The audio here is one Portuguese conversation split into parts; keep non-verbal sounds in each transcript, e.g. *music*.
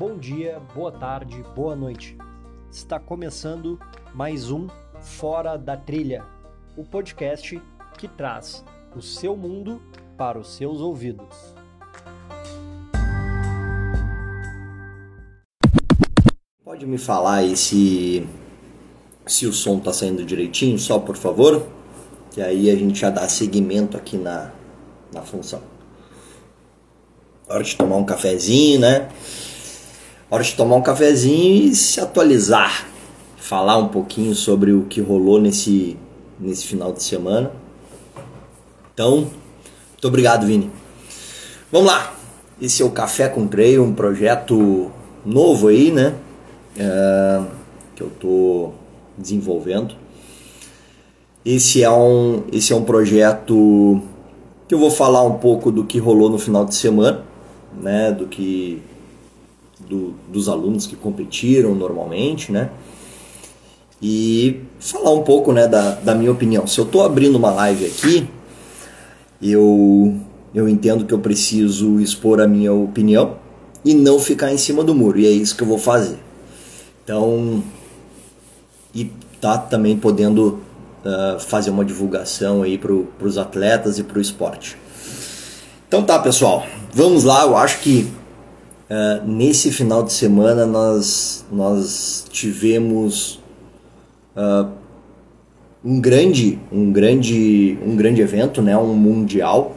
Bom dia, boa tarde, boa noite. Está começando mais um Fora da Trilha, o podcast que traz o seu mundo para os seus ouvidos. Pode me falar aí se, se o som está saindo direitinho, só por favor? Que aí a gente já dá seguimento aqui na, na função. Hora de tomar um cafezinho, né? Hora de tomar um cafezinho e se atualizar. Falar um pouquinho sobre o que rolou nesse, nesse final de semana. Então, muito obrigado, Vini. Vamos lá. Esse é o Café com Trail, um projeto novo aí, né? É, que eu tô desenvolvendo. Esse é um, esse é um projeto que eu vou falar um pouco do que rolou no final de semana, né? Do que do, dos alunos que competiram normalmente, né? E falar um pouco, né, da, da minha opinião. Se eu estou abrindo uma live aqui, eu eu entendo que eu preciso expor a minha opinião e não ficar em cima do muro. E é isso que eu vou fazer. Então, e tá também podendo uh, fazer uma divulgação aí para os atletas e para o esporte. Então tá, pessoal, vamos lá. Eu acho que uh, nesse final de semana nós, nós tivemos uh, um grande, um grande, um grande evento, né? Um mundial.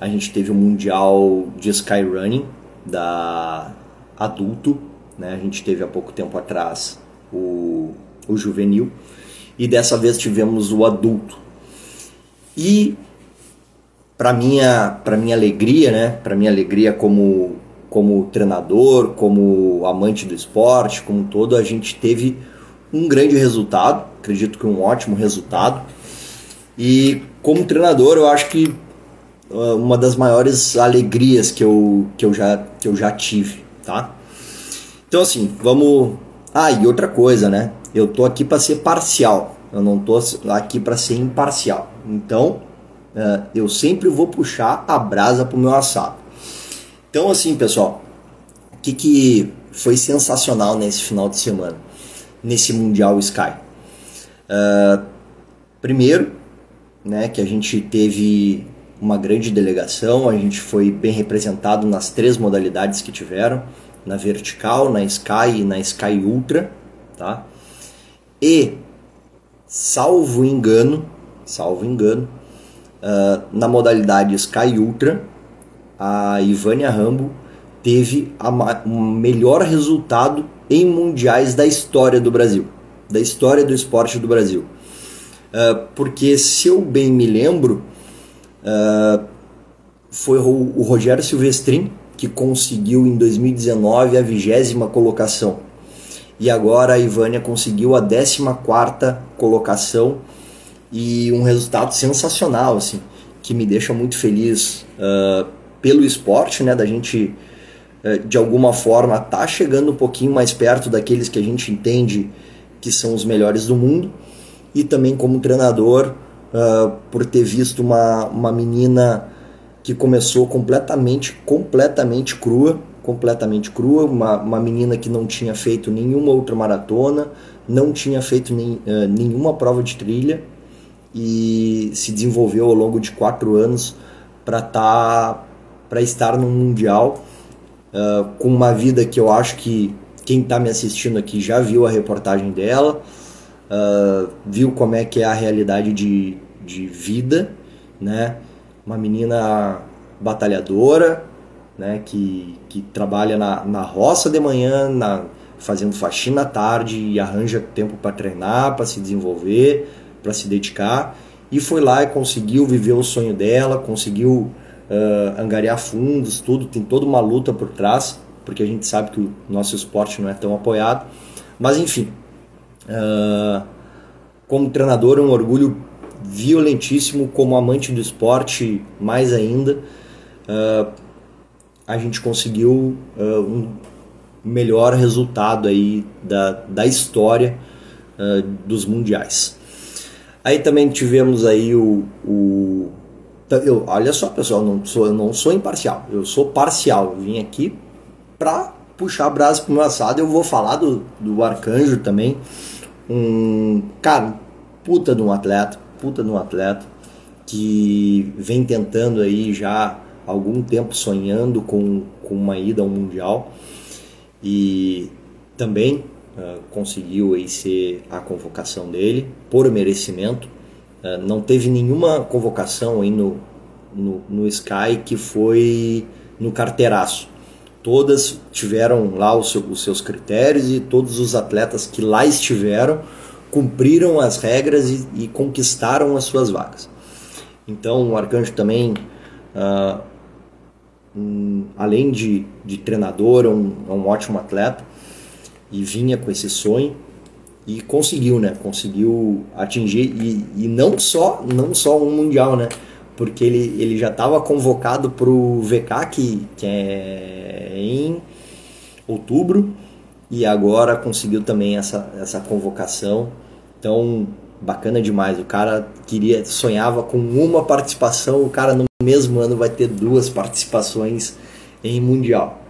A gente teve o um mundial de skyrunning da adulto, né? A gente teve há pouco tempo atrás o, o juvenil e dessa vez tivemos o adulto. E para minha para minha alegria, né? Para minha alegria como como treinador, como amante do esporte, como todo, a gente teve um grande resultado, acredito que um ótimo resultado. E como treinador, eu acho que uh, uma das maiores alegrias que eu, que eu, já, que eu já tive, tá? Então assim, vamos... Ah, e outra coisa, né? Eu tô aqui para ser parcial, eu não tô aqui para ser imparcial. Então, uh, eu sempre vou puxar a brasa pro meu assado. Então, assim, pessoal, o que, que foi sensacional nesse final de semana, nesse Mundial Sky? Uh, primeiro, né, que a gente teve uma grande delegação, a gente foi bem representado nas três modalidades que tiveram, na vertical, na Sky e na Sky Ultra, tá? E, salvo engano, salvo engano, uh, na modalidade Sky Ultra, a Ivânia Rambo teve o um melhor resultado em mundiais da história do Brasil, da história do esporte do Brasil. Uh, porque, se eu bem me lembro, uh, foi o, Rogério Silvestrin que conseguiu em 2019 a vigésima colocação. E agora a Ivânia conseguiu a 14 colocação e um resultado sensacional, assim, que me deixa muito feliz. Uh, pelo esporte, né, da gente eh, de alguma forma tá chegando um pouquinho mais perto daqueles que a gente entende que são os melhores do mundo. E também como treinador uh, por ter visto uma, uma menina que começou completamente completamente crua completamente crua uma, uma menina que não tinha feito nenhuma outra maratona não tinha feito nem, uh, nenhuma prova de trilha e se desenvolveu ao longo de quatro anos para estar tá para estar no Mundial uh, com uma vida que eu acho que quem está me assistindo aqui já viu a reportagem dela, uh, viu como é que é a realidade de, de vida, né? Uma menina batalhadora, né? Que, que trabalha na, na roça de manhã, na, fazendo faxina à tarde e arranja tempo para treinar, para se desenvolver, para se dedicar. E foi lá e conseguiu viver o sonho dela, conseguiu uh, angariar fundos, tudo, tem toda uma luta por trás, porque a gente sabe que o nosso esporte não é tão apoiado. Mas enfim, uh, como treinador é um orgulho violentíssimo, como amante do esporte mais ainda. Uh, a gente conseguiu um melhor resultado aí da, da história dos mundiais. Aí também tivemos aí o, o eu, olha só, pessoal, não sou, eu não sou imparcial, eu sou parcial. Eu vim aqui para puxar brasa pro meu assado, eu vou falar do, do Arcanjo também. Um, cara, puta de um atleta, puta de um atleta que vem tentando aí já algum tempo sonhando com, com uma ida ao Mundial e também uh, conseguiu aí ser a convocação dele por merecimento. Uh, não teve nenhuma convocação aí no, no, no Sky que foi no carteiraço. Todas tiveram lá seu, os seus critérios e todos os atletas que lá estiveram cumpriram as regras e, e conquistaram as suas vagas. Então o Arcanjo também, uh, um, além de, de treinador, é um, é um ótimo atleta e vinha com esse sonho e conseguiu, né? Conseguiu atingir e, e não só não só um mundial, né? Porque ele, ele já estava convocado para o VK que, que é em outubro e agora conseguiu também essa, essa convocação. Então bacana demais. O cara queria, sonhava com uma participação, o cara no mesmo ano vai ter duas participações em mundial.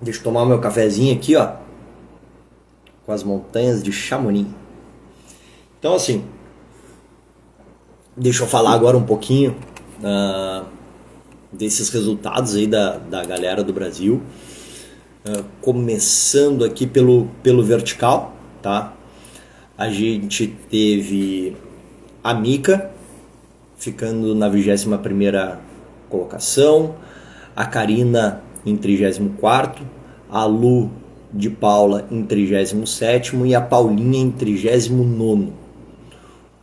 Deixa eu tomar meu cafezinho aqui, ó, com as montanhas de Chamonix. Então assim, deixa eu falar agora um pouquinho uh, desses resultados aí da, da galera do Brasil. Uh, começando aqui pelo, pelo vertical, tá? A gente teve a Mika ficando na 21 colocação, a Karina em 34, a Lu de Paula em 37 e a Paulinha em 39.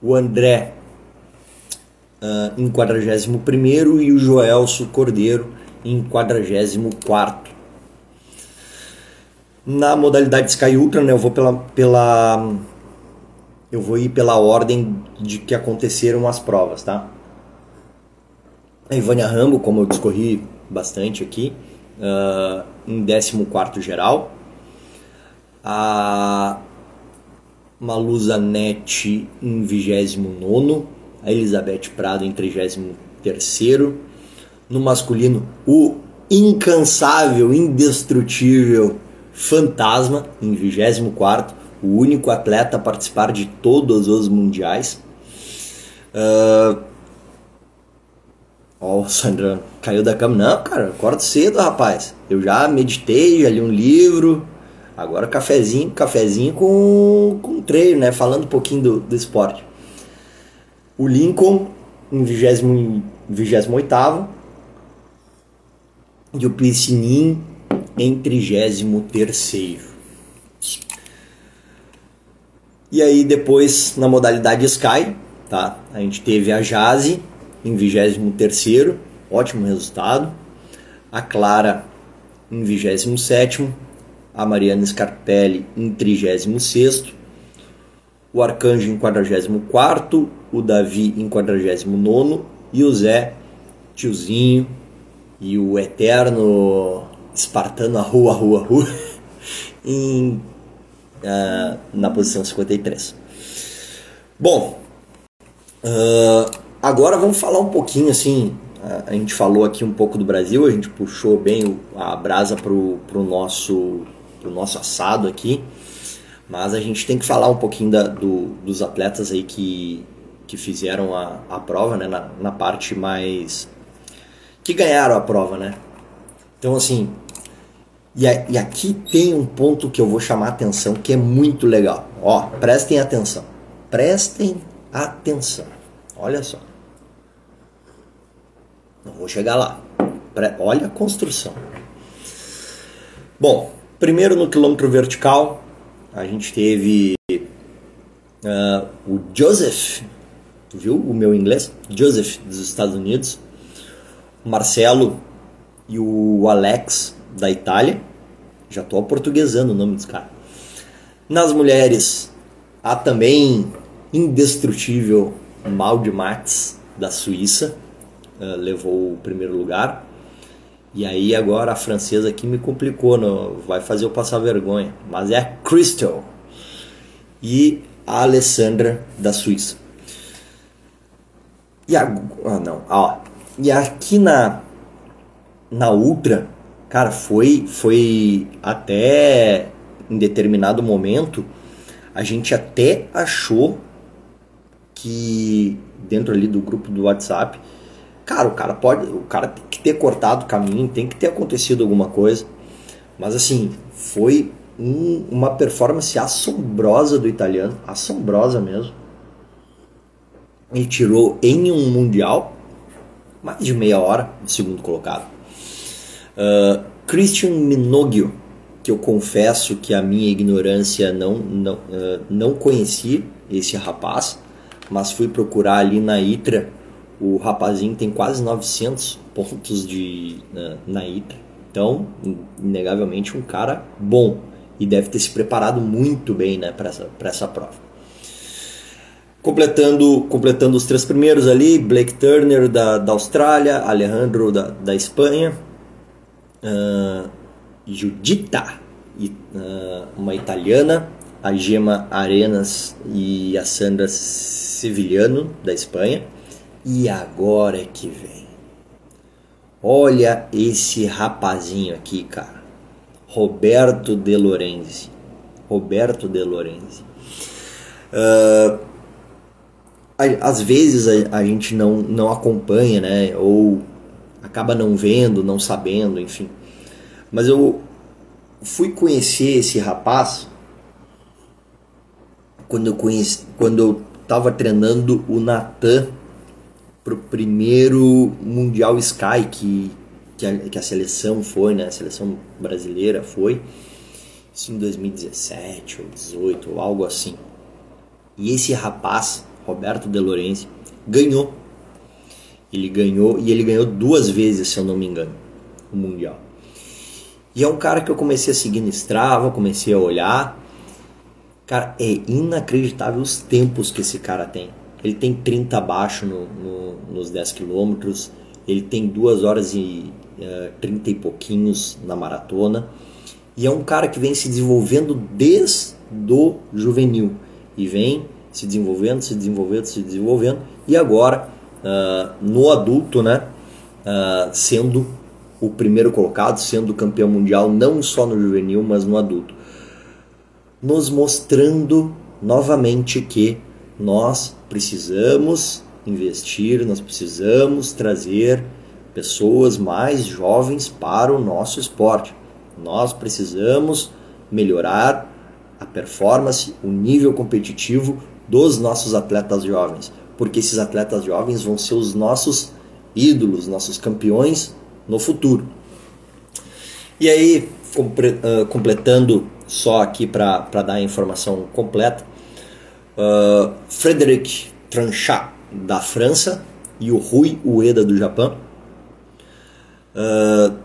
O André uh, em 41 e o Joelso Cordeiro em 44. Na modalidade Sky Ultra, né, eu vou pela, pela eu vou ir pela ordem de que aconteceram as provas, tá? A Ivânia Rambo, como eu discorri bastante aqui, uh, em 14 geral. A Malusa Net em 29. A Elizabeth Prado em 33. No masculino, o incansável, indestrutível Fantasma em 24 o único atleta a participar de todos os mundiais. Uh... Ó, oh, Sandra caiu da cama. Não, cara, acorda cedo, rapaz. Eu já meditei, já li um livro. Agora cafezinho, cafezinho com, com treino, né? Falando um pouquinho do, do esporte. O Lincoln em 28 e o Piscinin em 33 e aí depois na modalidade Sky, tá? A gente teve a Jazzy em 23º, ótimo resultado. A Clara em 27º, a Mariana Scarpelli em 36º, o Arcanjo em 44º, o Davi em 49º e o Zé, tiozinho, e o eterno espartano a rua, rua, rua, *laughs* em uh, na posição 53. Bom, uh, agora vamos falar um pouquinho assim. A gente falou aqui um pouco do Brasil, a gente puxou bem a brasa pro, pro nosso pro nosso assado aqui, mas a gente tem que falar um pouquinho da, do, dos atletas aí que, que fizeram a, a prova, né, na, na parte mais que ganharam a prova, né? Então assim, e, e aqui tem um ponto que eu vou chamar a atenção que é muito legal. Ó, prestem atenção. Prestem atenção. Olha só. Não vou chegar lá. Olha a construção. Bom, primeiro no quilômetro vertical, a gente teve uh, o Joseph, viu o meu inglês? Joseph dos Estados Unidos, o Marcelo e o Alex da Itália. Já estou aportuguesando o nome dos caras. Nas mulheres, há também indestrutível Malde Max da Suíça, uh, levou o primeiro lugar. E aí agora a francesa aqui me complicou, não, vai fazer eu passar vergonha. Mas é a Crystal e a Alessandra da Suíça. E a, ah, não, ó, e aqui na na Ultra Cara, foi, foi até em determinado momento, a gente até achou que dentro ali do grupo do WhatsApp, cara, o cara pode, o cara tem que ter cortado o caminho, tem que ter acontecido alguma coisa. Mas assim, foi um, uma performance assombrosa do italiano, assombrosa mesmo. Ele tirou em um mundial mais de meia hora do segundo colocado. Uh, Christian Minogue, que eu confesso que a minha ignorância não, não, uh, não conheci esse rapaz, mas fui procurar ali na ITRA. O rapazinho tem quase 900 pontos de, uh, na ITRA. Então, inegavelmente, um cara bom e deve ter se preparado muito bem né, para essa, essa prova. Completando, completando os três primeiros ali, Blake Turner da, da Austrália, Alejandro da, da Espanha, uh, Judita, uh, uma italiana, a Gema Arenas e a Sandra Sevillano da Espanha. E agora é que vem. Olha esse rapazinho aqui, cara. Roberto De Lorenzi. Roberto De Lorenzi. Uh, às vezes a, a, gente não, não acompanha, né? Ou acaba não vendo, não sabendo, enfim. Mas eu fui conhecer esse rapaz quando eu conheci, quando eu estava treinando o Natan pro primeiro Mundial Sky que, que, a, que a seleção foi, né? A seleção brasileira foi. Isso em 2017 ou 2018 ou algo assim. E esse rapaz, Roberto De Lorenzi, ganhou. Ele ganhou e ele ganhou duas vezes, se eu não me engano, o Mundial. E é um cara que eu comecei a seguir no Strava, comecei a olhar. Cara, é inacreditável os tempos que esse cara tem. Ele tem 30 abaixo no, no, nos 10 quilômetros, ele tem 2 horas e uh, 30 e pouquinhos na maratona. E é um cara que vem se desenvolvendo desde o juvenil. E vem se desenvolvendo, se desenvolvendo, se desenvolvendo. E agora, uh, no adulto, né? Uh, sendo o primeiro colocado, sendo campeão mundial não só no juvenil, mas no adulto. Nos mostrando novamente que nós precisamos investir, nós precisamos trazer pessoas mais jovens para o nosso esporte. Nós precisamos melhorar a performance, o nível competitivo dos nossos atletas jovens, porque esses atletas jovens vão ser os nossos ídolos, nossos campeões no futuro. E aí, ah, completando só aqui para dar a informação completa, uh, Frederic Tranchat, da França, e o Rui Ueda, do Japão. Uh,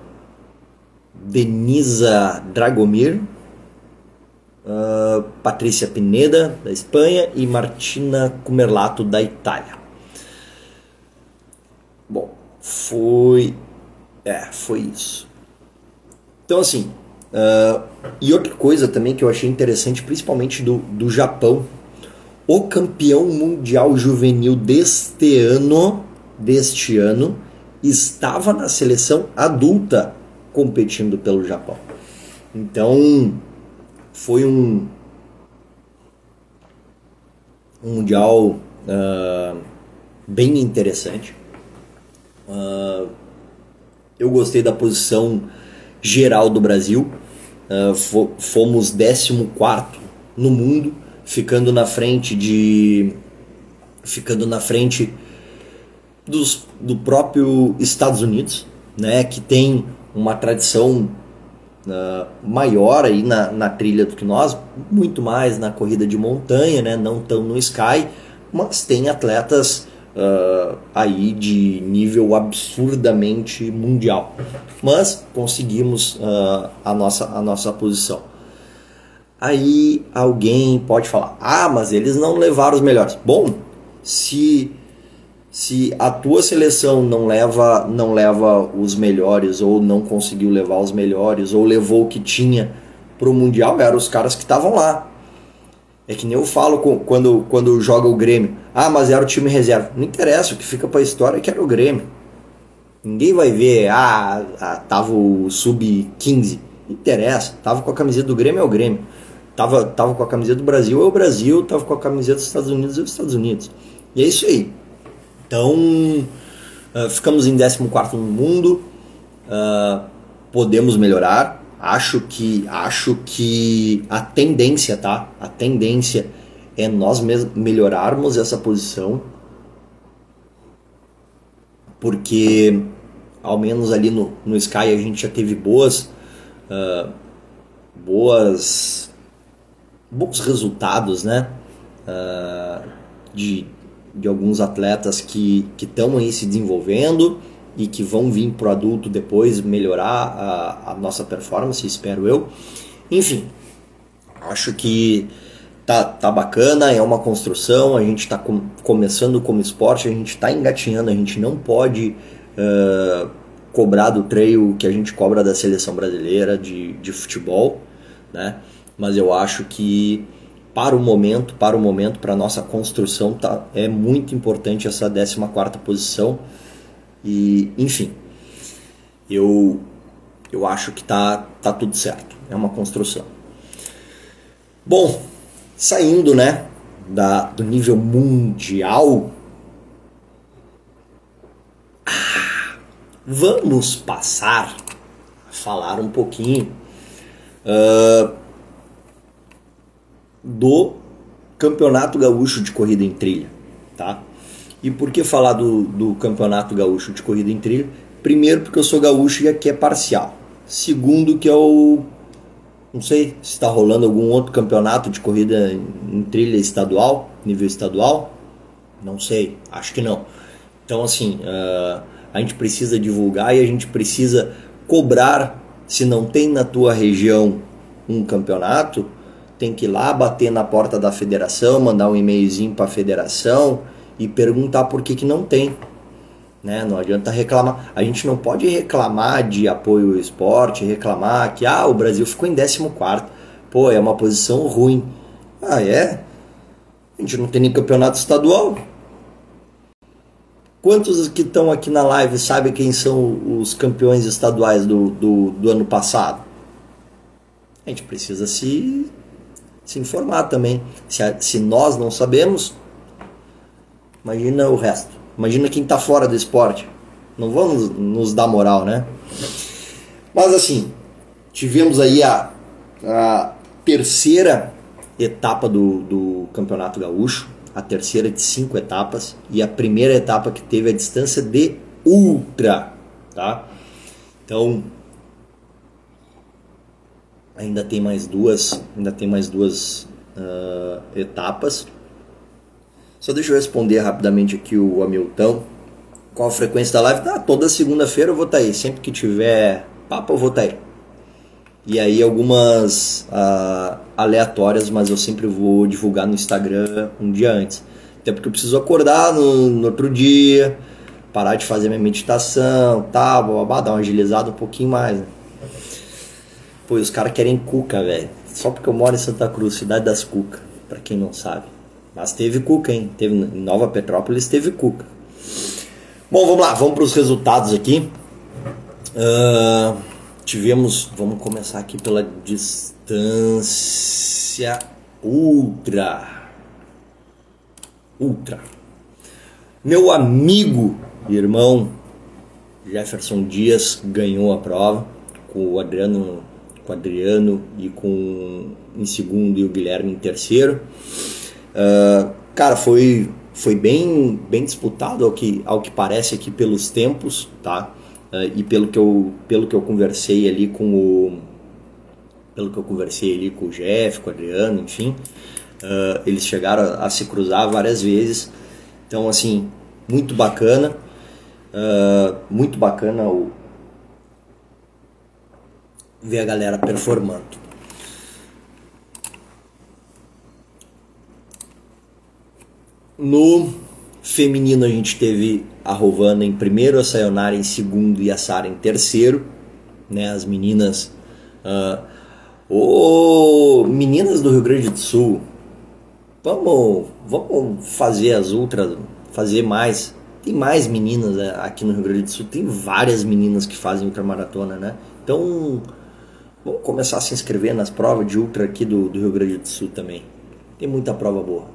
Denisa Dragomir, uh, Patrícia Pineda, da Espanha, e Martina Cumerlato, da Itália. Bom, foi é, foi isso. Então, assim, uh, e outra coisa também que eu achei interessante, principalmente do, do Japão, o campeão mundial juvenil deste ano, deste ano, estava na seleção adulta competindo pelo Japão. Então, foi um, um mundial uh, bem interessante. Uh, eu gostei da posição geral do Brasil. Uh, fomos 14 no mundo, ficando na frente de. ficando na frente dos, do próprio Estados Unidos, né, que tem uma tradição uh, maior aí na, na trilha do que nós, muito mais na corrida de montanha, né, não tão no Sky, mas tem atletas uh, aí de nível absurdamente mundial. Mas conseguimos uh, a, nossa, a nossa posição. Aí alguém pode falar: ah, mas eles não levaram os melhores. Bom, se se a tua seleção não leva não leva os melhores ou não conseguiu levar os melhores ou levou o que tinha para o mundial eram os caras que estavam lá é que nem eu falo com, quando, quando joga o Grêmio. Ah, mas era o time reserva. Não interessa, o que fica para a história é que era o Grêmio. Ninguém vai ver, ah, ah tava o sub-15. Interessa, tava com a camiseta do Grêmio é o Grêmio. Tava, tava com a camiseta do Brasil é o Brasil, tava com a camiseta dos Estados Unidos é os Estados Unidos. E é isso aí. Então, uh, ficamos em 14 no mundo, uh, podemos melhorar. Acho que, acho que a tendência, tá? A tendência é nós melhorarmos essa posição porque ao menos ali no, no Sky a gente já teve boas uh, boas bons resultados né uh, de, de alguns atletas que estão aí se desenvolvendo e que vão vir para o adulto depois melhorar a, a nossa performance, espero eu. Enfim, acho que tá, tá bacana, é uma construção, a gente está com, começando como esporte, a gente está engatinhando, a gente não pode uh, cobrar do treino que a gente cobra da seleção brasileira de, de futebol, né? Mas eu acho que para o momento, para o momento, para a nossa construção, tá, é muito importante essa 14 quarta posição. E, enfim, eu, eu acho que tá, tá tudo certo. É uma construção. Bom, saindo, né, da, do nível mundial, ah, vamos passar a falar um pouquinho uh, do Campeonato Gaúcho de Corrida em Trilha, tá? E por que falar do, do Campeonato Gaúcho de Corrida em Trilha? Primeiro, porque eu sou gaúcho e aqui é parcial. Segundo, que é o não sei se está rolando algum outro campeonato de corrida em trilha estadual, nível estadual. Não sei, acho que não. Então, assim, uh, a gente precisa divulgar e a gente precisa cobrar. Se não tem na tua região um campeonato, tem que ir lá bater na porta da federação, mandar um e-mailzinho para a federação e perguntar por que, que não tem. Né? Não adianta reclamar. A gente não pode reclamar de apoio ao esporte, reclamar que ah, o Brasil ficou em 14. Pô, é uma posição ruim. Ah, é? A gente não tem nem campeonato estadual. Quantos que estão aqui na live sabem quem são os campeões estaduais do, do, do ano passado? A gente precisa se, se informar também. Se, se nós não sabemos, imagina o resto. Imagina quem está fora do esporte. Não vamos nos dar moral, né? Mas assim, tivemos aí a, a terceira etapa do, do Campeonato Gaúcho, a terceira de cinco etapas, e a primeira etapa que teve a distância de ultra, tá? Então, ainda tem mais duas, ainda tem mais duas uh, etapas. Só deixa eu responder rapidamente aqui o Hamilton. Qual a frequência da live? Ah, toda segunda-feira eu vou estar tá aí. Sempre que tiver papo eu vou estar tá aí. E aí algumas uh, aleatórias, mas eu sempre vou divulgar no Instagram um dia antes. Até porque eu preciso acordar no, no outro dia, parar de fazer minha meditação, tá, babá, dar uma agilizada um pouquinho mais. Né? Pô, os caras querem cuca, velho. Só porque eu moro em Santa Cruz, cidade das cucas, pra quem não sabe. Mas teve Cuca, hein? Teve, em Nova Petrópolis teve Cuca. Bom, vamos lá, vamos para os resultados aqui. Uh, tivemos, vamos começar aqui pela distância ultra. Ultra. Meu amigo, irmão Jefferson Dias ganhou a prova com o Adriano, com o Adriano e com em segundo e o Guilherme em terceiro. Uh, cara, foi, foi bem, bem disputado ao que, ao que parece aqui pelos tempos, tá? Uh, e pelo que, eu, pelo que eu conversei ali com o pelo que eu conversei ali com o Jeff, com o Adriano, enfim, uh, eles chegaram a, a, se cruzar várias vezes. Então, assim, muito bacana, muito bacana o, ver a galera performando. No feminino a gente teve a Rovana em primeiro, a Sayonara em segundo e a Sara em terceiro. Né, as meninas. Uh, meninas do Rio Grande do Sul, vamos, vamos fazer as ultras, fazer mais, tem mais meninas né, aqui no Rio Grande do Sul, tem várias meninas que fazem ultramaratona, né? Então, vamos começar a se inscrever nas provas de ultra aqui do, do Rio Grande do Sul também. Tem muita prova boa.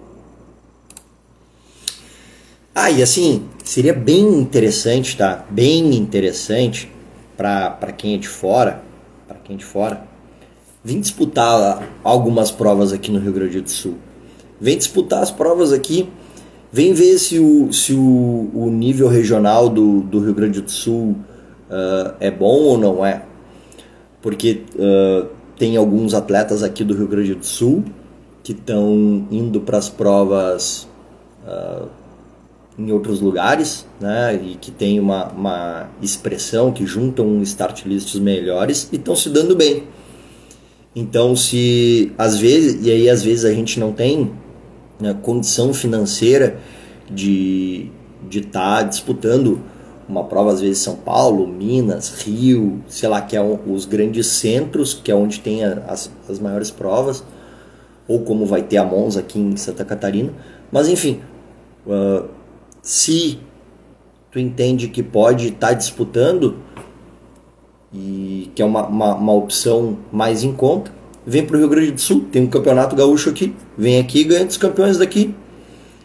Ah, e assim, seria bem interessante, tá? Bem interessante para quem é de fora, para quem é de fora, vir disputar algumas provas aqui no Rio Grande do Sul. Vem disputar as provas aqui Vem ver se o, se o, o nível regional do, do Rio Grande do Sul uh, é bom ou não é. Porque uh, tem alguns atletas aqui do Rio Grande do Sul que estão indo para as provas uh, em outros lugares, né, e que tem uma, uma expressão que juntam start lists melhores e estão se dando bem. Então, se às vezes, e aí às vezes a gente não tem né, condição financeira de de estar tá disputando uma prova às vezes São Paulo, Minas, Rio, sei lá, que é um, os grandes centros, que é onde tem a, as, as maiores provas, ou como vai ter a Monza aqui em Santa Catarina. Mas enfim, uh, se tu entende que pode estar tá disputando e que é uma, uma, uma opção mais em conta, vem para o Rio Grande do Sul, tem um campeonato gaúcho aqui, vem aqui e ganha dos campeões daqui.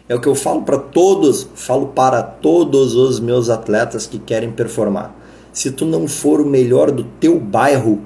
É o que eu falo para todos, falo para todos os meus atletas que querem performar. Se tu não for o melhor do teu bairro,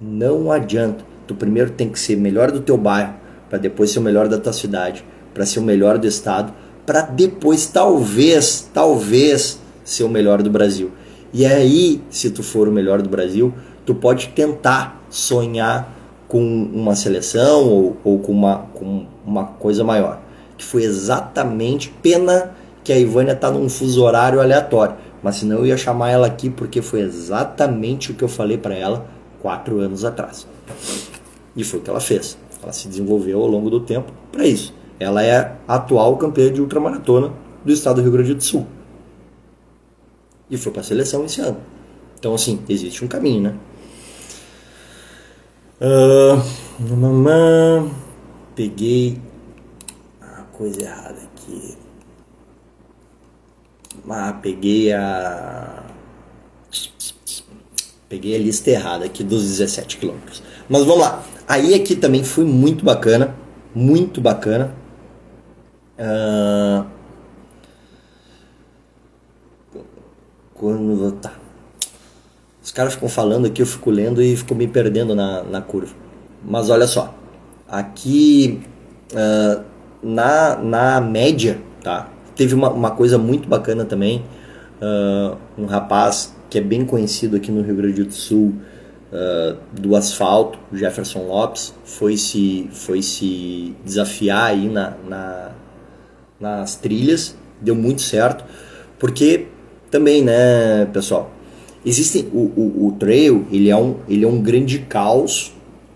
não adianta. Tu primeiro tem que ser melhor do teu bairro, para depois ser o melhor da tua cidade, para ser o melhor do estado, para depois talvez, talvez ser o melhor do Brasil. E aí, se tu for o melhor do Brasil, tu pode tentar sonhar com uma seleção ou, ou com, uma, com uma coisa maior. Que foi exatamente pena que a Ivânia tá num fuso horário aleatório. Mas senão eu ia chamar ela aqui porque foi exatamente o que eu falei para ela quatro anos atrás. E foi o que ela fez. Ela se desenvolveu ao longo do tempo para isso. Ela é a atual campeã de ultramaratona do estado do Rio Grande do Sul. E foi para a seleção esse ano. Então, assim, existe um caminho, né? Uh, mamã, peguei coisa errada aqui. Ah, peguei a. Peguei a lista errada aqui dos 17 quilômetros. Mas vamos lá. Aí aqui também foi muito bacana. Muito bacana. Uh... Quando. Tá. Os caras ficam falando aqui, eu fico lendo e fico me perdendo na, na curva. Mas olha só, aqui uh, na, na média, tá? Teve uma, uma coisa muito bacana também. Uh, um rapaz que é bem conhecido aqui no Rio Grande do Sul, uh, do asfalto, Jefferson Lopes, foi se, foi se desafiar aí na, na, nas trilhas, deu muito certo, porque também, né, pessoal, Existem o, o, o, trail, ele é um, ele é um grande caos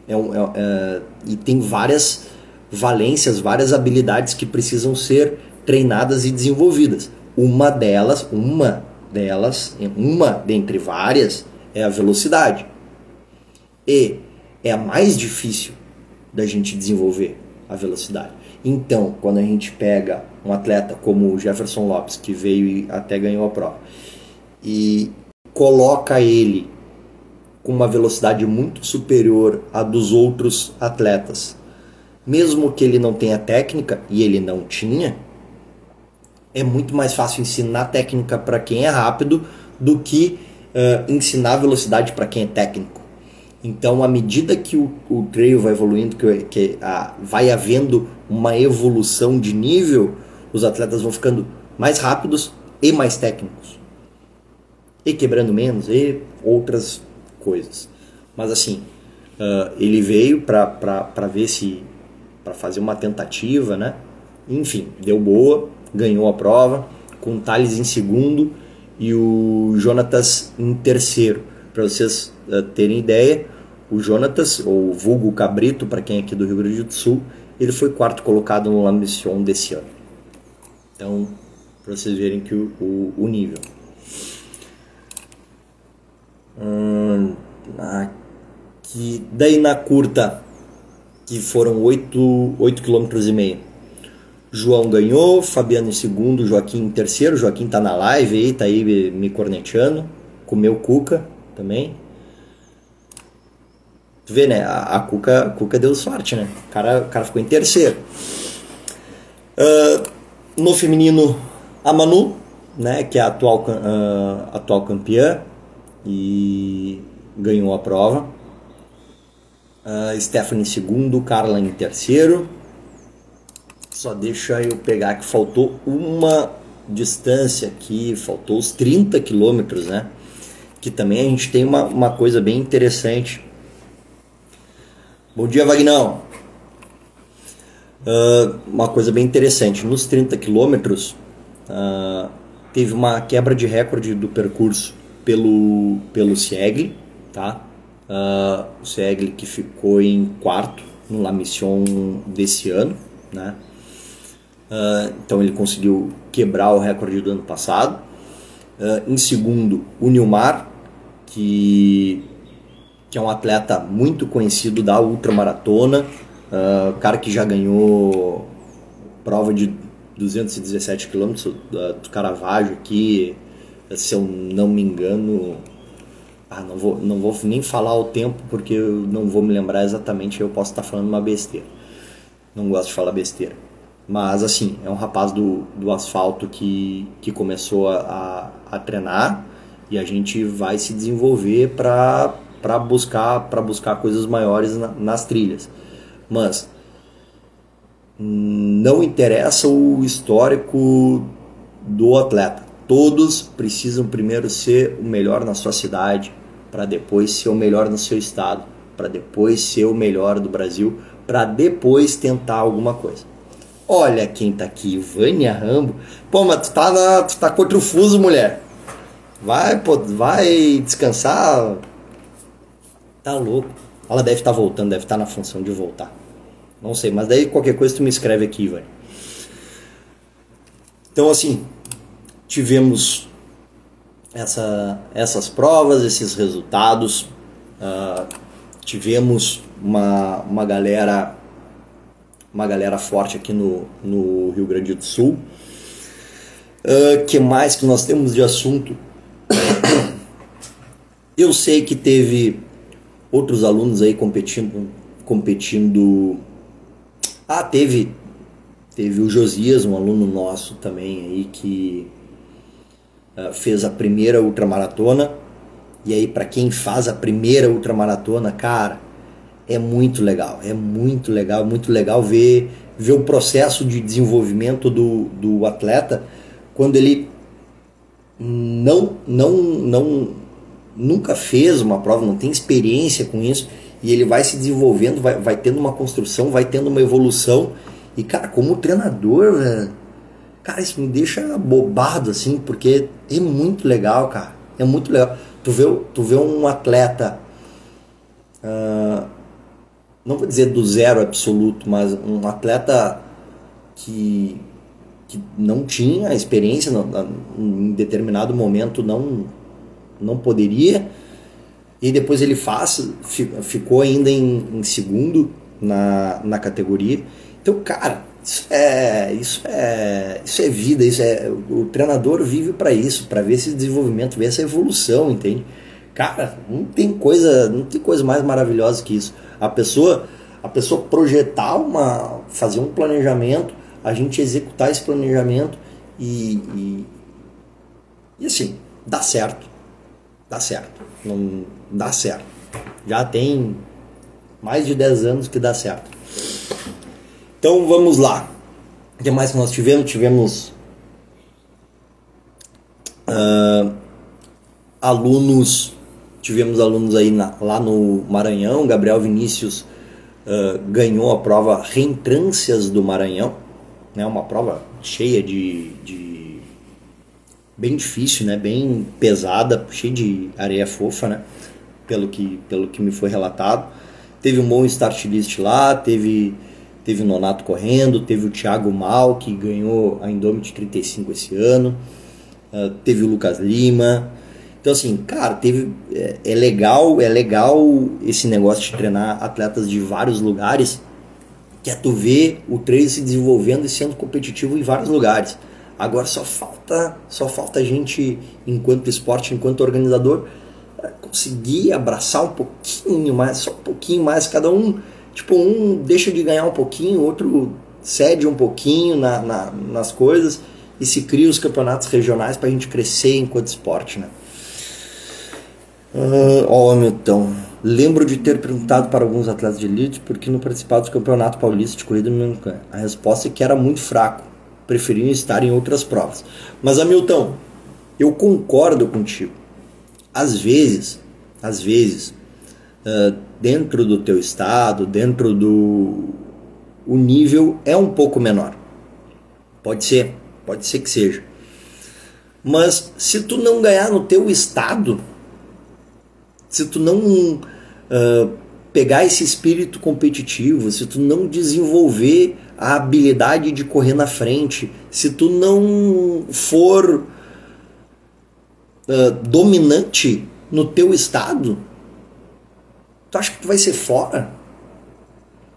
é um, é, é, e tem várias valências, várias habilidades que precisam ser treinadas e desenvolvidas. Uma delas, uma delas, uma dentre várias, é a velocidade. E é a mais difícil da gente desenvolver a velocidade. Então, quando a gente pega um atleta como o Jefferson Lopes, que veio e até ganhou a prova, e coloca ele com uma velocidade muito superior à dos outros atletas, mesmo que ele não tenha técnica, e ele não tinha, é muito mais fácil ensinar técnica para quem é rápido do que uh, ensinar velocidade para quem é técnico. Então, à medida que o, o trail vai evoluindo, que, que uh, vai havendo uma evolução de nível, os atletas vão ficando mais rápidos e mais técnicos e quebrando menos e outras coisas. Mas assim, uh, ele veio para ver se para fazer uma tentativa, né? Enfim, deu boa, ganhou a prova, com o Thales em segundo e o Jonatas em terceiro. Para vocês uh, terem ideia, o Jonatas, ou vulgo Cabrito, para quem é aqui do Rio Grande do Sul, ele foi quarto colocado no La Mission desse ano. Então, para vocês verem que o, o, o nível. Hum, aqui, daí na curta, que foram 8, 8 km e meio. João ganhou, Fabiano em segundo, Joaquim em terceiro. Joaquim tá na live aí, tá aí me corneteando. Comeu Cuca também. Tu vê, né? A, a Cuca, a Cuca deu sorte, né? O cara, o cara ficou em terceiro. Uh, no feminino, a Manu, né? Que é a atual, uh, atual campeã. E ganhou a prova. Uh, Stephanie em segundo, Carla em terceiro. Só deixa eu pegar que faltou uma distância aqui, faltou os 30 quilômetros, né? Que também a gente tem uma, uma coisa bem interessante. Bom dia, Vagnão. Uh, uma coisa bem interessante, nos 30 quilômetros uh, teve uma quebra de recorde do percurso pelo, pelo Siegli, tá? Uh, o Siegli que ficou em quarto no La Mission desse ano, né? Uh, então ele conseguiu quebrar o recorde do ano passado. Uh, em segundo, o Nilmar, que, que é um atleta muito conhecido da ultramaratona, uh, cara que já ganhou prova de 217 km do Caravaggio aqui, se eu não me engano. Ah, não vou, não vou nem falar o tempo porque eu não vou me lembrar exatamente, eu posso estar falando uma besteira. Não gosto de falar besteira. Mas, assim, é um rapaz do, do asfalto que, que começou a, a, treinar e a gente vai se desenvolver para buscar, buscar coisas maiores na, nas trilhas. Mas não interessa o histórico do atleta. Todos precisam primeiro ser o melhor na sua cidade, para depois ser o melhor no seu estado, para depois ser o melhor do Brasil, para depois tentar alguma coisa. Olha quem tá aqui, Vânia Rambo. Pô, mas tu tá, na, tu tá contra o fuso, mulher. Vai, pô, vai descansar. Tá louco. Ela deve estar tá voltando, deve estar tá na função de voltar. Não sei, mas daí qualquer coisa tu me escreve aqui, Vânia. Então, assim, tivemos essa, essas provas, esses resultados. Uh, tivemos uma, uma galera uma galera forte aqui no, no Rio Grande do Sul. Uh, que mais que nós temos de assunto? Eu sei que teve outros alunos aí competindo, competindo. Ah, teve, teve o Josias, um aluno nosso também aí que fez a primeira ultramaratona. E aí para quem faz a primeira ultramaratona, cara, é muito legal, é muito legal, muito legal ver, ver o processo de desenvolvimento do, do atleta quando ele não, não, não, nunca fez uma prova, não tem experiência com isso e ele vai se desenvolvendo, vai, vai tendo uma construção, vai tendo uma evolução e cara, como treinador, velho, cara, isso me deixa bobado assim, porque é muito legal, cara, é muito legal. Tu vê, tu vê um atleta uh, não vou dizer do zero absoluto, mas um atleta que, que não tinha experiência não, em determinado momento não não poderia e depois ele faz ficou ainda em, em segundo na, na categoria então cara isso é isso é isso é vida isso é o treinador vive para isso para ver esse desenvolvimento ver essa evolução entende cara não tem coisa não tem coisa mais maravilhosa que isso a pessoa, a pessoa projetar uma, fazer um planejamento, a gente executar esse planejamento e, e, e assim, dá certo. Dá certo. Não dá certo. Já tem mais de 10 anos que dá certo. Então vamos lá. O que mais que nós tivemos? Tivemos uh, alunos Tivemos alunos aí na, lá no Maranhão, Gabriel Vinícius uh, ganhou a prova Reentrâncias do Maranhão, né, uma prova cheia de, de, bem difícil, né, bem pesada, cheia de areia fofa, né, pelo que, pelo que me foi relatado. Teve um bom start list lá, teve teve o Nonato correndo, teve o Thiago Mal que ganhou a Indomit 35 esse ano, uh, teve o Lucas Lima, então, assim, cara, teve. É, é, legal, é legal esse negócio de treinar atletas de vários lugares, que é tu ver o trade se desenvolvendo e sendo competitivo em vários lugares. Agora só falta, só falta a gente, enquanto esporte, enquanto organizador, conseguir abraçar um pouquinho mais, só um pouquinho mais, cada um, tipo, um deixa de ganhar um pouquinho, outro cede um pouquinho na, na nas coisas e se cria os campeonatos regionais para a gente crescer enquanto esporte, né? Uh, ó, Milton, lembro de ter perguntado para alguns atletas de elite por que não participaram do campeonato paulista de corrida no A resposta é que era muito fraco, preferiam estar em outras provas. Mas, Hamilton, eu concordo contigo. Às vezes, às vezes, uh, dentro do teu estado, dentro do o nível é um pouco menor. Pode ser, pode ser que seja. Mas se tu não ganhar no teu estado, se tu não uh, pegar esse espírito competitivo, se tu não desenvolver a habilidade de correr na frente, se tu não for uh, dominante no teu estado, tu acha que tu vai ser fora?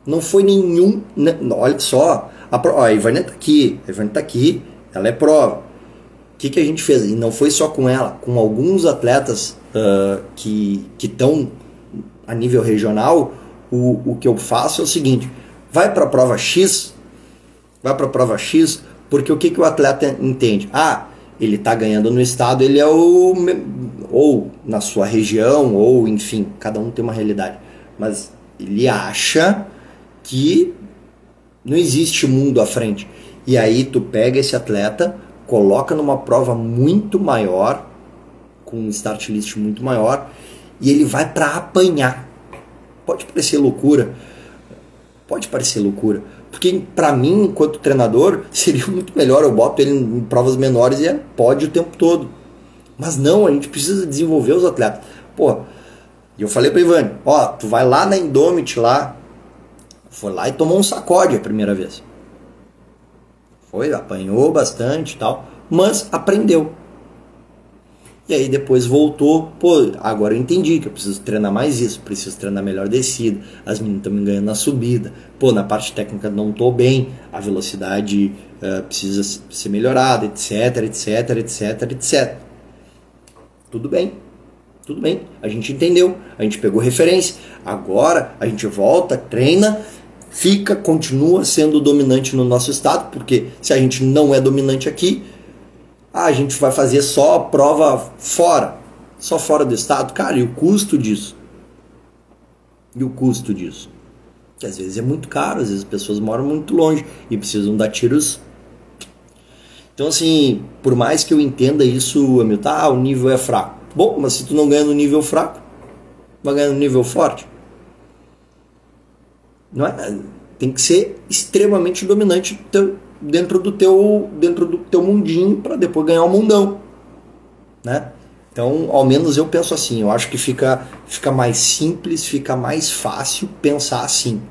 Não foi nenhum. Né, olha só, a, ó, a tá aqui, a tá aqui, ela é prova. O que, que a gente fez? E não foi só com ela, com alguns atletas uh, que estão a nível regional, o, o que eu faço é o seguinte: vai para a prova X, vai para a prova X, porque o que, que o atleta entende? Ah, ele está ganhando no estado, ele é o. ou na sua região, ou enfim, cada um tem uma realidade. Mas ele acha que não existe mundo à frente. E aí tu pega esse atleta, coloca numa prova muito maior, com um start list muito maior e ele vai para apanhar. Pode parecer loucura, pode parecer loucura, porque para mim, enquanto treinador, *laughs* seria muito melhor eu boto ele em provas menores e é pode o tempo todo. Mas não, a gente precisa desenvolver os atletas. Pô, e eu falei para Ivane, ó, tu vai lá na Indomit lá, foi lá e tomou um sacode a primeira vez. Foi, apanhou bastante e tal, mas aprendeu. E aí depois voltou, pô, agora eu entendi que eu preciso treinar mais isso, preciso treinar melhor descida, as meninas estão me ganhando na subida, pô, na parte técnica não estou bem, a velocidade uh, precisa ser melhorada, etc, etc, etc, etc. Tudo bem, tudo bem, a gente entendeu, a gente pegou referência, agora a gente volta, treina, fica, continua sendo dominante no nosso estado, porque se a gente não é dominante aqui, ah, a gente vai fazer só prova fora, só fora do estado. Cara, e o custo disso? E o custo disso? Que às vezes é muito caro, às vezes as pessoas moram muito longe e precisam dar tiros. Então, assim, por mais que eu entenda isso, Hamilton, ah, o nível é fraco. Bom, mas se tu não ganha no nível fraco, vai ganhar no nível forte. Não é? Tem que ser extremamente dominante dentro do teu dentro do teu mundinho para depois ganhar o um mundão, né? Então, ao menos eu penso assim, eu acho que fica fica mais simples, fica mais fácil pensar assim,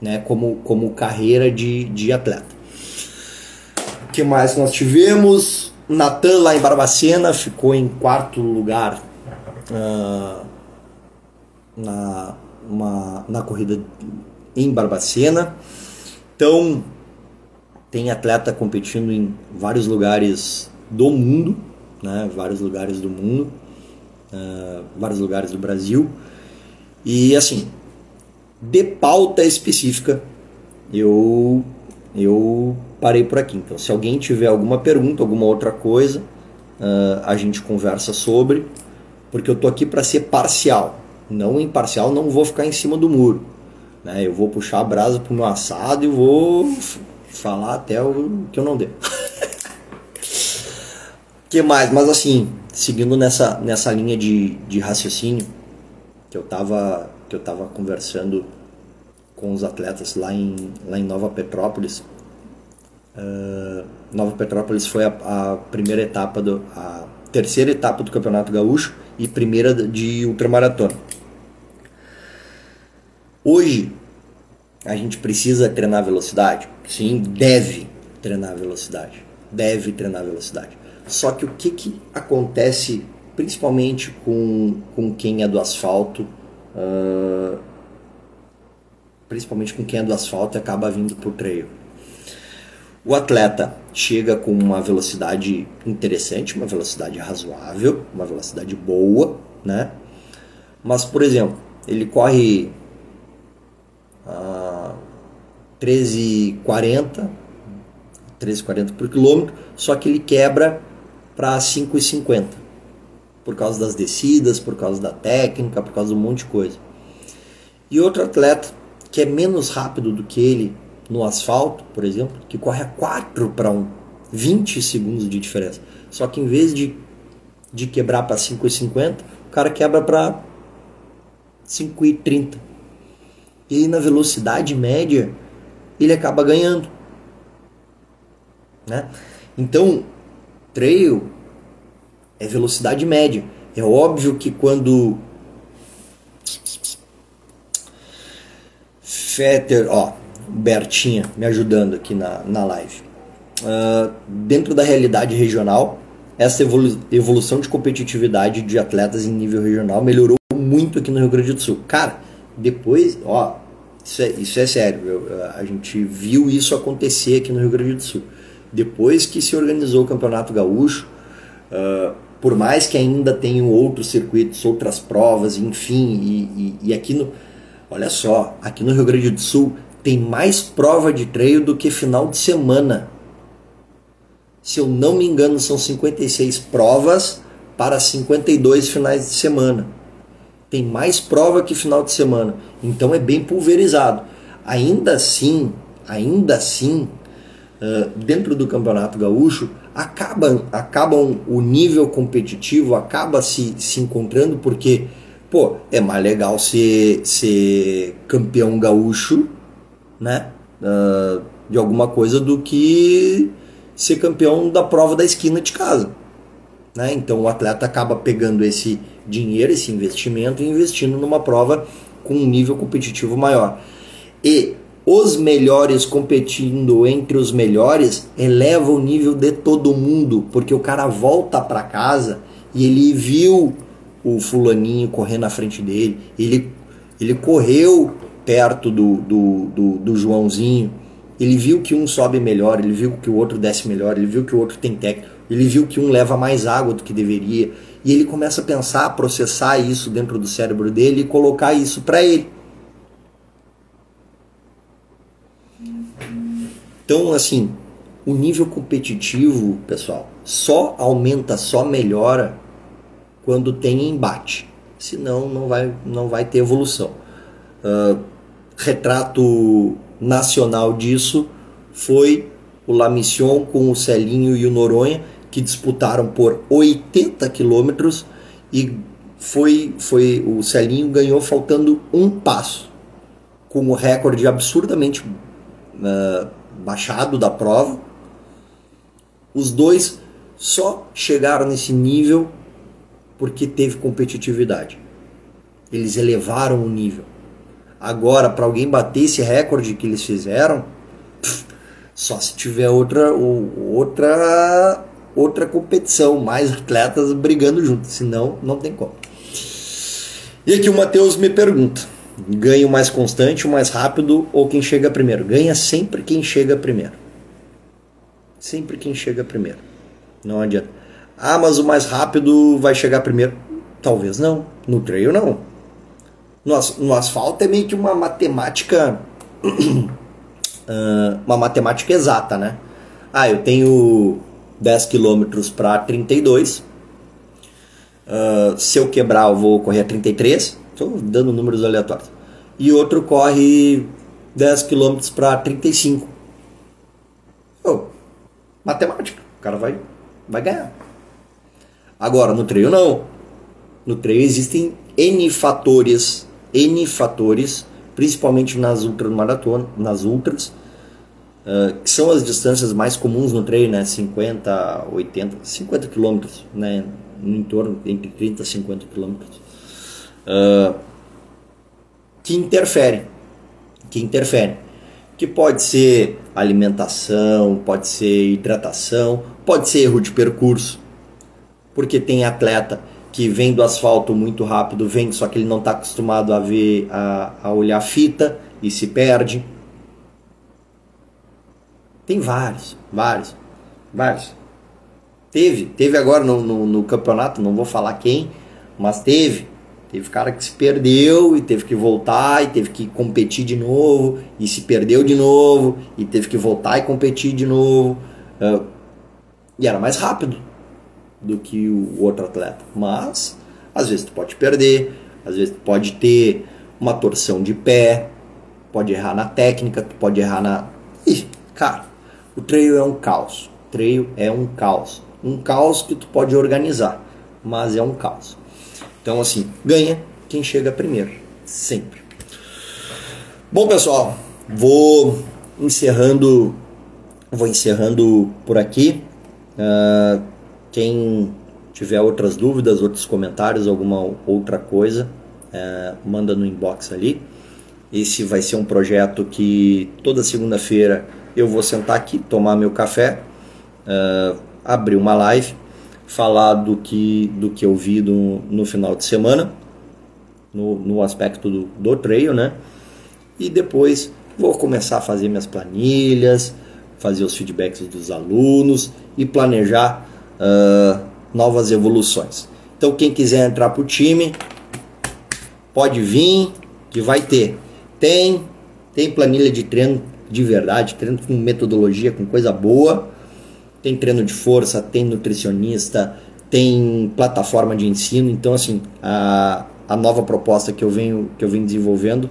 né, como como carreira de, de atleta. O que mais nós tivemos? Natan lá em Barbacena ficou em quarto lugar uh, na, uma, na corrida em Barbacena. Então, tem atleta competindo em vários lugares do mundo, né? vários lugares do mundo, uh, vários lugares do Brasil. E assim, de pauta específica, eu, eu parei por aqui. Então, se alguém tiver alguma pergunta, alguma outra coisa, uh, a gente conversa sobre, porque eu tô aqui para ser parcial. Não imparcial, não vou ficar em cima do muro. Né? Eu vou puxar a brasa pro meu assado e vou falar até o que eu não devo. *laughs* que mais? Mas assim, seguindo nessa, nessa linha de, de raciocínio que eu tava que eu tava conversando com os atletas lá em, lá em Nova Petrópolis. Uh, Nova Petrópolis foi a, a, primeira etapa do a terceira etapa do Campeonato Gaúcho e primeira de ultramaratona. Hoje a gente precisa treinar velocidade? Sim, deve treinar velocidade. Deve treinar velocidade. Só que o que, que acontece principalmente com, com quem é do asfalto uh, principalmente com quem é do asfalto, acaba vindo por trail. O atleta chega com uma velocidade interessante, uma velocidade razoável, uma velocidade boa, né? Mas, por exemplo, ele corre a 13,40 13,40 por quilômetro, só que ele quebra para 5,50 por causa das descidas, por causa da técnica, por causa de um monte de coisa. E outro atleta que é menos rápido do que ele no asfalto, por exemplo, que corre a 4 para 1, 20 segundos de diferença. Só que em vez de, de quebrar para 5,50, o cara quebra para 5,30. E na velocidade média ele acaba ganhando. Né? Então, trail é velocidade média. É óbvio que quando Fetter, ó, Bertinha me ajudando aqui na, na live. Uh, dentro da realidade regional, essa evolu evolução de competitividade de atletas em nível regional melhorou muito aqui no Rio Grande do Sul. Cara, depois, ó, isso é, isso é sério, eu, a gente viu isso acontecer aqui no Rio Grande do Sul. Depois que se organizou o Campeonato Gaúcho, uh, por mais que ainda tenham outros circuitos, outras provas, enfim, e, e, e aqui no. Olha só, aqui no Rio Grande do Sul tem mais prova de treino do que final de semana. Se eu não me engano, são 56 provas para 52 finais de semana. Tem mais prova que final de semana. Então é bem pulverizado. Ainda assim, ainda assim, dentro do Campeonato Gaúcho, acabam, acabam o nível competitivo acaba se, se encontrando porque pô, é mais legal ser, ser campeão gaúcho né? Uh, de alguma coisa do que ser campeão da prova da esquina de casa. Né? Então o atleta acaba pegando esse dinheiro, esse investimento e investindo numa prova com um nível competitivo maior. E os melhores competindo entre os melhores eleva o nível de todo mundo, porque o cara volta para casa e ele viu o fulaninho correr na frente dele, ele, ele correu perto do, do, do, do Joãozinho, ele viu que um sobe melhor, ele viu que o outro desce melhor, ele viu que o outro tem técnica, ele viu que um leva mais água do que deveria, e ele começa a pensar, processar isso dentro do cérebro dele e colocar isso para ele. Então, assim, o nível competitivo, pessoal, só aumenta, só melhora quando tem embate. Senão não vai, não vai ter evolução. Uh, retrato nacional disso foi o La Mission com o Celinho e o Noronha, que disputaram por 80 quilômetros e foi, foi o Celinho ganhou faltando um passo, com o recorde absurdamente uh, baixado da prova. Os dois só chegaram nesse nível porque teve competitividade. Eles elevaram o nível. Agora, para alguém bater esse recorde que eles fizeram, só se tiver outra, outra, outra competição, mais atletas brigando juntos, senão não tem como. E aqui o Matheus me pergunta: ganha o mais constante, o mais rápido ou quem chega primeiro? Ganha sempre quem chega primeiro. Sempre quem chega primeiro. Não adianta. Ah, mas o mais rápido vai chegar primeiro? Talvez não. No trail não no, no asfalto é meio que uma matemática. *clears throat* uma matemática exata, né? Ah, eu tenho 10 km para 32. Uh, se eu quebrar, eu vou correr a 33. Estou dando números aleatórios. E outro corre 10 km para 35. Oh, matemática. O cara vai, vai ganhar. Agora, no treino não. No treino existem N fatores N fatores, principalmente nas ultramaratonas, nas ultras, uh, que são as distâncias mais comuns no treino, né? 50, 80, 50 quilômetros, né? No entorno entre 30 e 50 quilômetros. Uh, que interferem, que interferem. Que pode ser alimentação, pode ser hidratação, pode ser erro de percurso, porque tem atleta que vem do asfalto muito rápido, vem, só que ele não está acostumado a ver, a, a olhar fita e se perde. Tem vários, vários, vários. Teve, teve agora no, no, no, campeonato, não vou falar quem, mas teve. Teve cara que se perdeu e teve que voltar e teve que competir de novo e se perdeu de novo e teve que voltar e competir de novo. Uh, e era mais rápido do que o outro atleta. Mas às vezes tu pode perder, às vezes tu pode ter uma torção de pé, pode errar na técnica, tu pode errar na. Ih, cara, o trail é um caos. O trail é um caos. Um caos que tu pode organizar, mas é um caos. Então, assim, ganha quem chega primeiro, sempre. Bom, pessoal, vou encerrando, vou encerrando por aqui. Uh, quem tiver outras dúvidas, outros comentários, alguma outra coisa, uh, manda no inbox ali. Esse vai ser um projeto que toda segunda-feira eu vou sentar aqui, tomar meu café, uh, abrir uma live falar do que, do que eu vi no, no final de semana, no, no aspecto do, do trail, né? E depois vou começar a fazer minhas planilhas, fazer os feedbacks dos alunos e planejar uh, novas evoluções. Então, quem quiser entrar para o time, pode vir, que vai ter. Tem, tem planilha de treino de verdade, treino com metodologia, com coisa boa. Tem treino de força, tem nutricionista, tem plataforma de ensino. Então, assim, a, a nova proposta que eu venho, que eu venho desenvolvendo,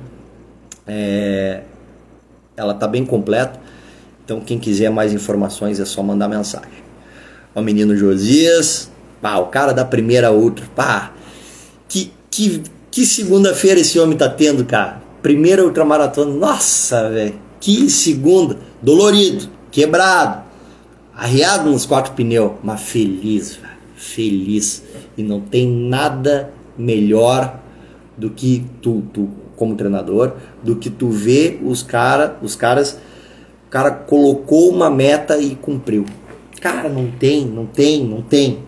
é, ela está bem completa. Então, quem quiser mais informações é só mandar mensagem. O menino Josias, pá, o cara da primeira outra, pá, que, que, que segunda-feira esse homem tá tendo, cara? Primeira ultramaratona, nossa, velho, que segunda, dolorido, quebrado, arriado nos quatro pneus, mas feliz, feliz. E não tem nada melhor do que tu, tu como treinador, do que tu ver os cara, os caras, o cara colocou uma meta e cumpriu. Cara, não tem, não tem, não tem.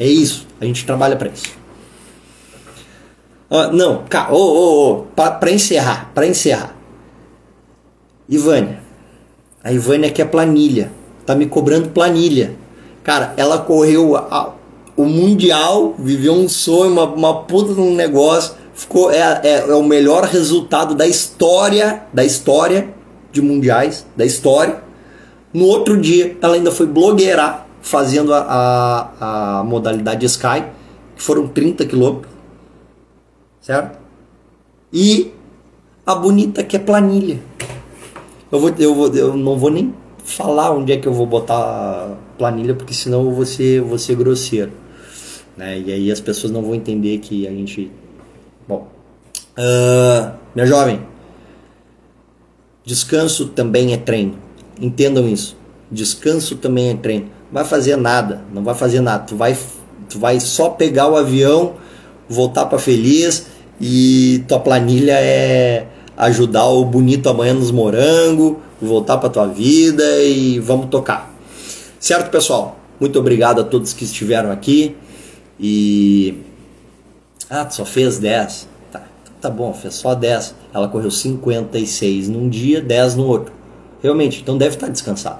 É isso. A gente trabalha para isso. Ah, não, cara, oh, para encerrar, para encerrar. Ivânia. A Ivânia quer planilha tá me cobrando planilha. Cara, ela correu a, o Mundial, viveu um sonho, uma, uma puta de um negócio. Ficou, é, é, é, o melhor resultado da história, da história de mundiais, da história. No outro dia, ela ainda foi blogueirar, fazendo a, a, a modalidade Sky, que foram 30 quilômetros. Certo? E a bonita que é planilha. Eu, vou, eu, vou, eu não vou nem falar onde é que eu vou botar planilha, porque senão eu vou ser, vou ser grosseiro. Né? E aí as pessoas não vão entender que a gente. Bom. Uh, minha jovem, descanso também é treino. Entendam isso. Descanso também é treino. Não vai fazer nada, não vai fazer nada. Tu vai, tu vai só pegar o avião, voltar para feliz e tua planilha é ajudar o bonito amanhã nos morango, voltar para tua vida e vamos tocar. Certo, pessoal? Muito obrigado a todos que estiveram aqui. E. Ah, tu só fez 10. Tá, tá bom, fez só 10. Ela correu 56 num dia, 10 no outro. Realmente, então deve estar descansado.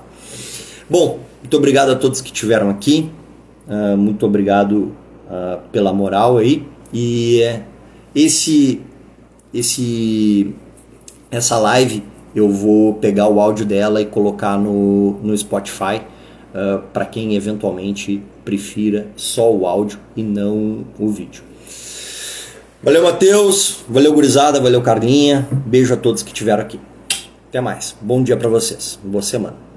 Bom, muito obrigado a todos que estiveram aqui. Uh, muito obrigado uh, pela moral aí. E uh, esse, esse, essa live eu vou pegar o áudio dela e colocar no, no Spotify uh, para quem eventualmente prefira só o áudio e não o vídeo. Valeu, Matheus. Valeu, gurizada. Valeu, Carlinha. Beijo a todos que estiveram aqui. Até mais. Bom dia para vocês. Boa semana.